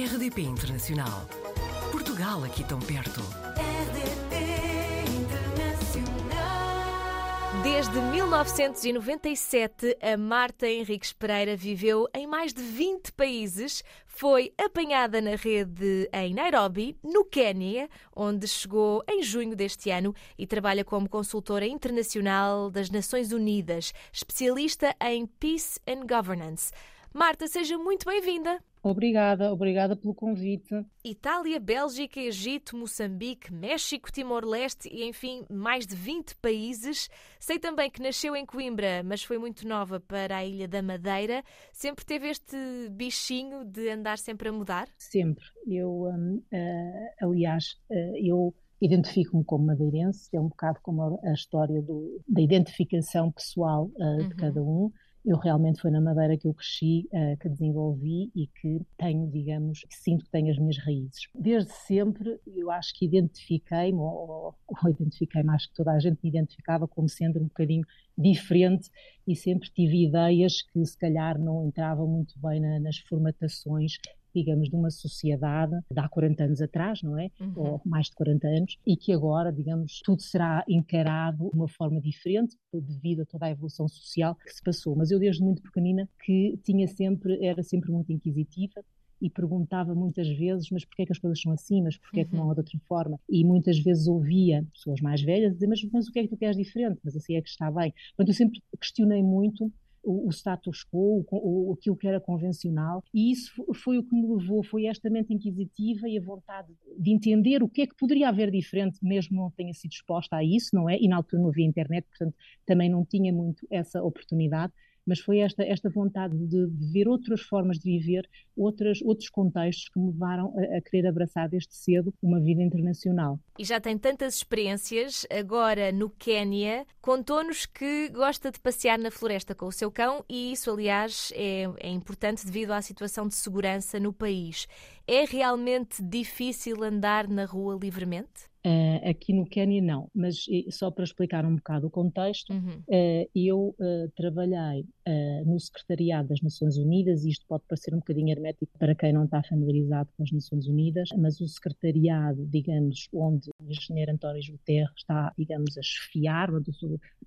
RDP Internacional. Portugal aqui tão perto. Desde 1997, a Marta Henriques Pereira viveu em mais de 20 países. Foi apanhada na rede em Nairobi, no Quênia, onde chegou em junho deste ano e trabalha como consultora internacional das Nações Unidas, especialista em Peace and Governance. Marta, seja muito bem-vinda. Obrigada, obrigada pelo convite. Itália, Bélgica, Egito, Moçambique, México, Timor-Leste e, enfim, mais de 20 países. Sei também que nasceu em Coimbra, mas foi muito nova para a Ilha da Madeira. Sempre teve este bichinho de andar sempre a mudar? Sempre. Eu, um, uh, aliás, uh, eu identifico-me como madeirense, é um bocado como a, a história do, da identificação pessoal uh, uhum. de cada um eu realmente foi na Madeira que eu cresci, uh, que desenvolvi e que tenho, digamos, que sinto que tenho as minhas raízes. Desde sempre, eu acho que identifiquei-me, ou, ou identifiquei mais que toda a gente me identificava como sendo um bocadinho diferente e sempre tive ideias que se calhar não entravam muito bem na, nas formatações digamos, de uma sociedade de há 40 anos atrás, não é? Uhum. Ou mais de 40 anos, e que agora, digamos, tudo será encarado de uma forma diferente devido a toda a evolução social que se passou. Mas eu desde muito pequenina que tinha sempre, era sempre muito inquisitiva, e perguntava muitas vezes, mas porquê é que as coisas são assim, mas porquê é que não há de outra forma? E muitas vezes ouvia pessoas mais velhas dizer, mas, mas o que é que tu queres diferente? Mas assim é que está bem. Portanto, eu sempre questionei muito o, o status quo, o, o, aquilo que era convencional, e isso foi o que me levou, foi esta mente inquisitiva e a vontade de entender o que é que poderia haver diferente, mesmo não tenha sido exposta a isso, não é? E na altura não havia internet, portanto também não tinha muito essa oportunidade, mas foi esta, esta vontade de, de ver outras formas de viver, outras, outros contextos que me levaram a, a, querer abraçar desde cedo uma vida internacional. E já tem tantas experiências, agora no Quénia, contou-nos que gosta de passear na floresta com o seu cão e isso, aliás, é, é importante devido à situação de segurança no país. É realmente difícil andar na rua livremente? Uh, aqui no Quênia não, mas só para explicar um bocado o contexto, uhum. uh, eu uh, trabalhei no Secretariado das Nações Unidas, e isto pode parecer um bocadinho hermético para quem não está familiarizado com as Nações Unidas, mas o Secretariado, digamos, onde o engenheiro António Guterres está, digamos, a chefiar, onde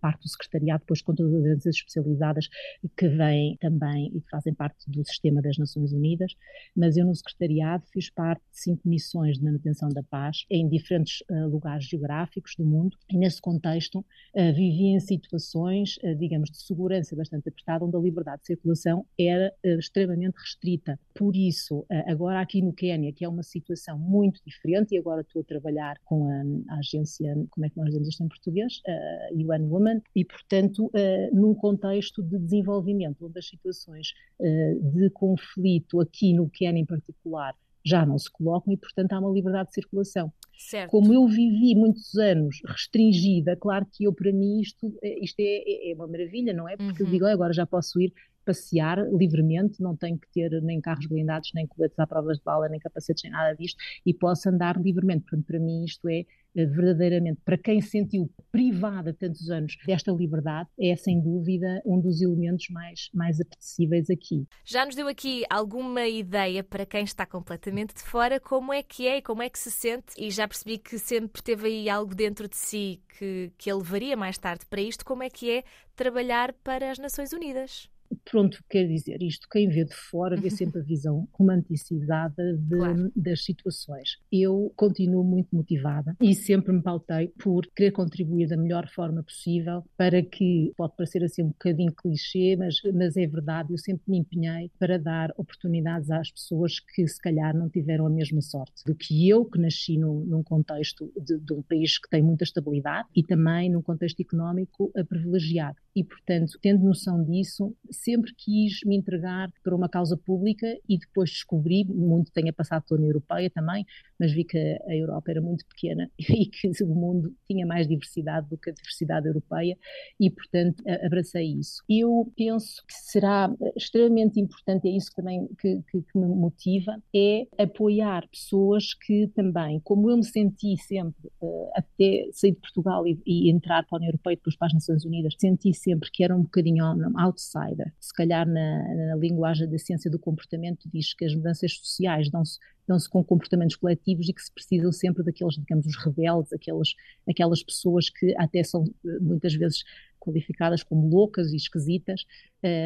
parte do Secretariado, depois com todas as especializadas que vêm também e que fazem parte do sistema das Nações Unidas, mas eu no Secretariado fiz parte de cinco missões de manutenção da paz em diferentes uh, lugares geográficos do mundo e nesse contexto uh, vivia em situações, uh, digamos, de segurança bastante apertada, onde a liberdade de circulação era extremamente restrita. Por isso, agora aqui no Quênia, que é uma situação muito diferente, e agora estou a trabalhar com a, a agência, como é que nós dizemos isto em português? Uh, UN Women, e portanto, num contexto de desenvolvimento, onde as situações de conflito aqui no Quênia em particular já não se colocam e, portanto, há uma liberdade de circulação. Certo. Como eu vivi muitos anos restringida, claro que eu, para mim, isto, eh, isto é, é, é uma maravilha, não é? Porque uhum. eu digo, agora já posso ir passear livremente, não tenho que ter nem carros blindados, nem coletes à prova de bala, nem capacetes, nem nada disto, e posso andar livremente. Portanto, para mim isto é eh, verdadeiramente, para quem sentiu privada tantos anos desta liberdade, é sem dúvida um dos elementos mais, mais apetecíveis aqui. Já nos deu aqui alguma ideia para quem está completamente de fora, como é que é e como é que se sente, e já percebi que sempre teve aí algo dentro de si que, que ele levaria mais tarde para isto, como é que é trabalhar para as Nações Unidas? Pronto, quer dizer, isto quem vê de fora vê sempre a visão romanticizada de, claro. das situações. Eu continuo muito motivada e sempre me pautei por querer contribuir da melhor forma possível para que, pode parecer assim um bocadinho clichê, mas, mas é verdade, eu sempre me empenhei para dar oportunidades às pessoas que se calhar não tiveram a mesma sorte do que eu, que nasci num, num contexto de, de um país que tem muita estabilidade e também num contexto económico privilegiado. E, portanto, tendo noção disso, sempre quis me entregar para uma causa pública e depois descobri, muito tenha passado pela União Europeia também, mas vi que a Europa era muito pequena e que o mundo tinha mais diversidade do que a diversidade europeia e, portanto, abracei isso. Eu penso que será extremamente importante, é isso também que, que, que me motiva, é apoiar pessoas que também, como eu me senti sempre, uh, até sair de Portugal e, e, entrar para a União Europeia e depois para as Nações Unidas, senti sempre que era um bocadinho outsider behavior. Se calhar na, na linguagem da ciência do comportamento diz que as mudanças sociais dão-se dão-se com comportamentos coletivos e que se precisam sempre daqueles, digamos, os rebeldes, aquelas, aquelas pessoas que até são muitas vezes qualificadas como loucas e esquisitas,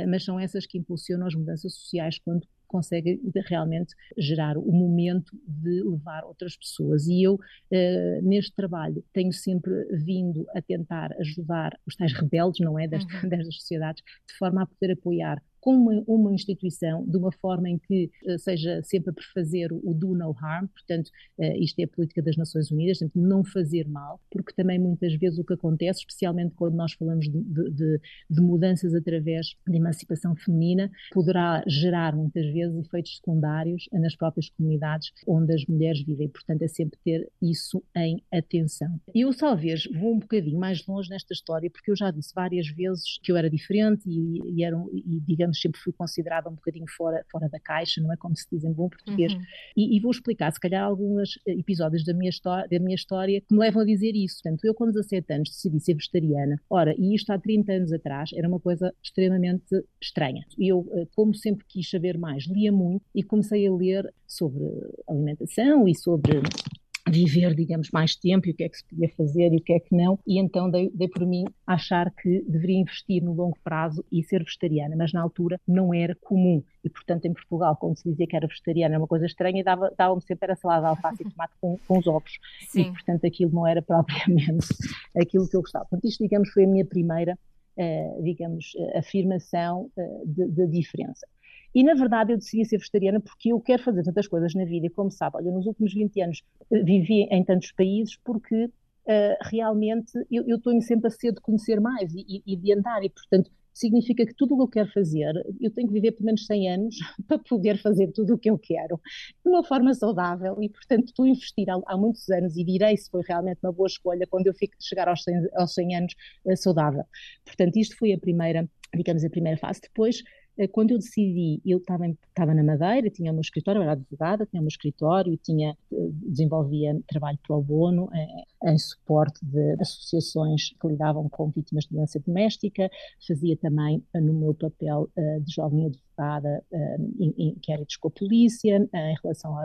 mas são essas que impulsionam as mudanças sociais quando consegue realmente gerar o momento de levar outras pessoas. E eu, uh, neste trabalho, tenho sempre vindo a tentar ajudar os tais rebeldes, não é, destas, uhum. destas sociedades, de forma a poder apoiar com uma, uma, instituição de uma forma em que uh, seja sempre a prefazer o, do no harm, portanto, uh, isto é a política das Nações Unidas, não fazer mal, porque também muitas vezes o que acontece, especialmente quando nós falamos de, de, de mudanças através de emancipação feminina, poderá gerar muitas vezes efeitos secundários nas próprias comunidades onde as mulheres vivem, portanto, é sempre ter isso em atenção. Eu, talvez, vou um bocadinho mais longe nesta história, porque eu já disse várias vezes que eu era diferente e, e, era, e digamos, digamos, sempre fui considerada um bocadinho fora, fora da caixa, não é como se diz em bom português. Uhum. E, e, vou explicar, se calhar, alguns eh, episódios da minha, história, da minha história que me levam a dizer isso. Portanto, eu com 17 anos decidi ser vegetariana. Ora, e isto há 30 anos atrás era uma coisa extremamente estranha. E eu, eh, como sempre quis saber mais, lia muito e comecei a ler sobre alimentação e sobre viver, digamos, mais tempo e o que é que se podia fazer e o que é que não. E então dei, dei por mim achar que deveria investir no longo prazo e ser vegetariana, mas na altura não era comum. E, portanto, em Portugal, quando se dizia que era vegetariana, era uma coisa estranha e dava-me dava sempre a salada de alface e tomate com, com os ovos. Sim. E, portanto, aquilo não era propriamente aquilo que eu gostava. Portanto, isto, digamos, foi a minha primeira, uh, digamos, afirmação uh, de, de diferença. E, na verdade, eu decidi ser vegetariana porque eu quero fazer tantas coisas na vida. E, como sabe, olha, nos últimos 20 anos eh, vivi em tantos países porque uh, realmente eu, eu estou sempre a ser de conhecer mais e, e, de andar. E, portanto, significa que tudo o que eu quero fazer, eu tenho que viver pelo menos 100 anos para poder fazer tudo o que eu quero, de uma forma saudável, e portanto estou a investir há, há muitos anos e direi se foi realmente uma boa escolha quando eu fico, chegar aos 100, aos 100 anos uh, saudável. Portanto, isto foi a primeira, digamos, a primeira fase. Depois, eh, quando eu decidi, eu estava, na Madeira, tinha o meu escritório, era advogada, tinha o meu escritório tinha, eh, desenvolvia trabalho pro bono em, suporte de associações que lidavam com vítimas de violência doméstica, fazia também eh, no meu papel de jovem advogada inquéritos com a polícia em relação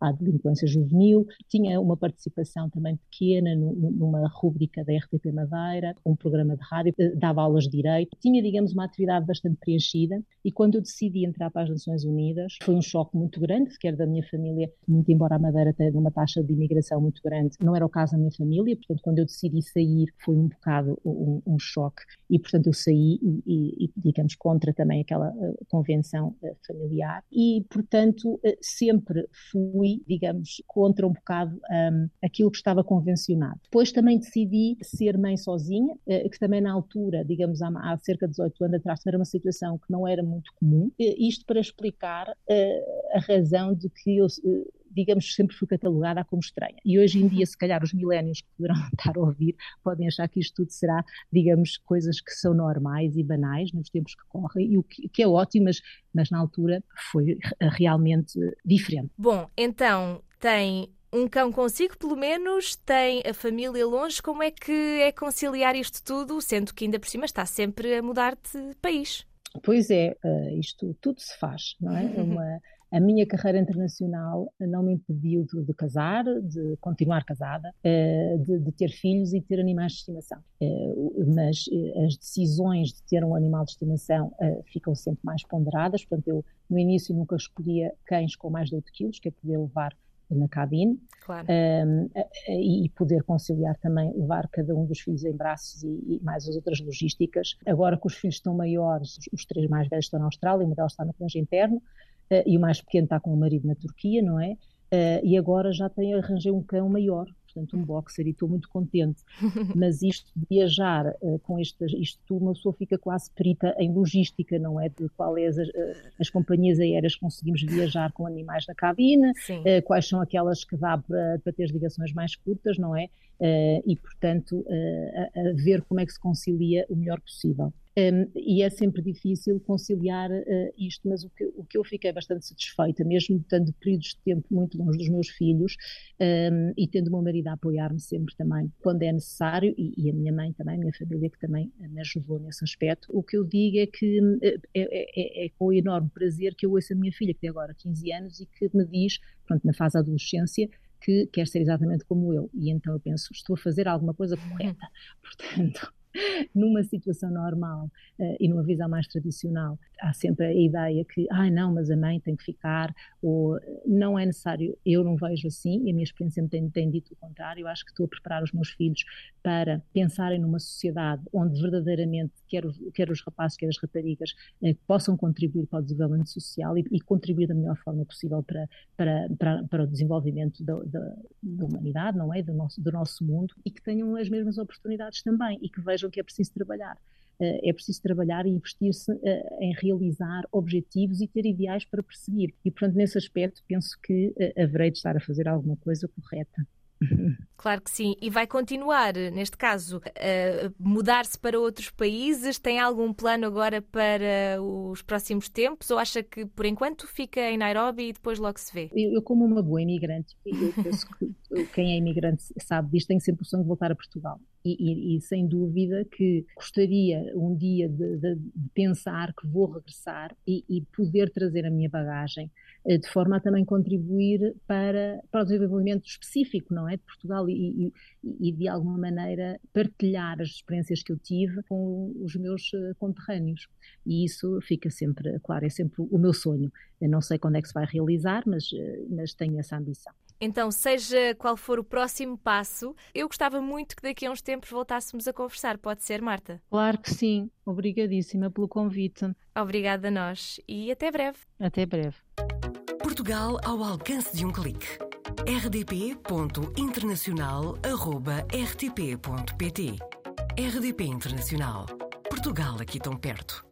à, delinquência juvenil, tinha uma participação também pequena numa rúbrica da RTP Madeira, um programa de rádio, dava aulas de direito, tinha, digamos, uma atividade bastante preenchida e quando eu decidi entrar para as Nações Unidas, foi um choque muito grande, quer da minha família, muito embora a Madeira tenha uma taxa de imigração muito grande, não era o caso da minha família, portanto, quando eu decidi sair, foi um bocado um, um choque. E, portanto, eu saí e, e, digamos, contra também aquela uh, convenção uh, familiar. E, portanto, uh, sempre fui, digamos, contra um bocado um, aquilo que estava convencionado. Depois também decidi ser mãe sozinha, que também na altura, digamos, há, há cerca de 18 anos atrás, era uma situação que não era muito comum. Isto para explicar a razão de que eu, digamos, sempre fui catalogada como estranha. E hoje em dia, se calhar, os milénios que poderão estar a ouvir podem achar que isto tudo será, digamos, coisas que são normais e banais nos tempos que correm, e o que, que é ótimo, mas, mas na altura foi realmente diferente. Bom, então tem um cão consigo, pelo menos, tem a família longe. Como é que é conciliar isto tudo, sendo que ainda por cima está sempre a mudar de país? Pois é, uh, isto tudo se faz, não é? Uhum. Uma, a minha carreira internacional não me impediu de, de casar, de continuar casada, uh, de, de, ter filhos e de ter animais de estimação. Uh, mas as decisões de ter um animal de estimação ficam sempre mais ponderadas. Portanto, eu no início nunca escolhia cães com mais de 8 quilos, que é poder levar na cabine claro. um, e poder conciliar também levar cada um dos filhos em braços e, e, mais as outras logísticas. Agora que os filhos estão maiores, os, três mais velhos estão na Austrália, uma delas está no plano interno e o mais pequeno está com o marido na Turquia, não é? Uh, e agora já tem arranjei um cão maior, portanto um boxer e estou muito contente. Mas isto de viajar uh, com este, isto tudo, uma pessoa fica quase perita em logística, não é? De quais as, uh, as companhias aéreas conseguimos viajar com animais na cabine, uh, quais são aquelas que dá para, para ter ligações mais curtas, não é? e portanto a, a ver como é que se concilia o melhor possível. Um, e é sempre difícil conciliar uh, isto, mas o que, o que eu fiquei bastante satisfeita, mesmo tendo períodos de tempo muito longe dos meus filhos um, e tendo o meu marido a apoiar-me sempre também quando é necessário, e, e, a minha mãe também, a minha família que também me ajudou nesse aspecto, o que eu digo é que uh, é, é, é, com enorme prazer que eu ouço a minha filha, que tem agora 15 anos, e que me diz, pronto, na fase da adolescência, que quer ser exatamente como eu. E então eu penso, estou a fazer alguma coisa correta. Portanto, numa situação normal uh, e numa visão mais tradicional, há sempre a ideia que, ai ah, não, mas a mãe tem que ficar, ou não é necessário, eu não vejo assim, e a minha experiência me tem, tem dito o contrário, eu acho que estou a preparar os meus filhos para pensarem numa sociedade onde verdadeiramente, quer os, quer os rapazes, quer as raparigas, eh, possam contribuir para o desenvolvimento social e, e, contribuir da melhor forma possível para, para, para, para o desenvolvimento da, da, da, humanidade, não é? Do nosso, do nosso mundo, e que tenham as mesmas oportunidades também, e que vejam que é preciso trabalhar. Eh, é preciso trabalhar e investir-se eh, em realizar objetivos e ter ideais para perseguir. E, portanto, nesse aspecto, penso que eh, haverei de estar a fazer alguma coisa correta. Claro que sim. E vai continuar, neste caso, a mudar-se para outros países? Tem algum plano agora para os próximos tempos? Ou acha que, por enquanto, fica em Nairobi e depois logo se vê? Eu, eu como uma boa imigrante, eu penso que quem é imigrante sabe disto, tem sempre o sonho de voltar a Portugal. E, e, e, sem dúvida que gostaria um dia de, de, de pensar que vou regressar e, e, poder trazer a minha bagagem eh, de forma a também contribuir para, para o desenvolvimento específico, não é, de Portugal e, de alguma maneira partilhar as experiências que eu tive com os meus eh, conterrâneos. E isso fica sempre, claro, é sempre o meu sonho. Eu não sei quando é que se vai realizar, mas, eh, mas tenho essa ambição. Então, seja qual for o próximo passo, eu gostava muito que daqui a uns tempos voltássemos a conversar. Pode ser, Marta? Claro que sim. Obrigadíssima pelo convite. Obrigada a nós e até breve. Até breve. Portugal ao alcance de um clique. rdp.internacional.rtp.pt RDP Internacional. Portugal aqui tão perto.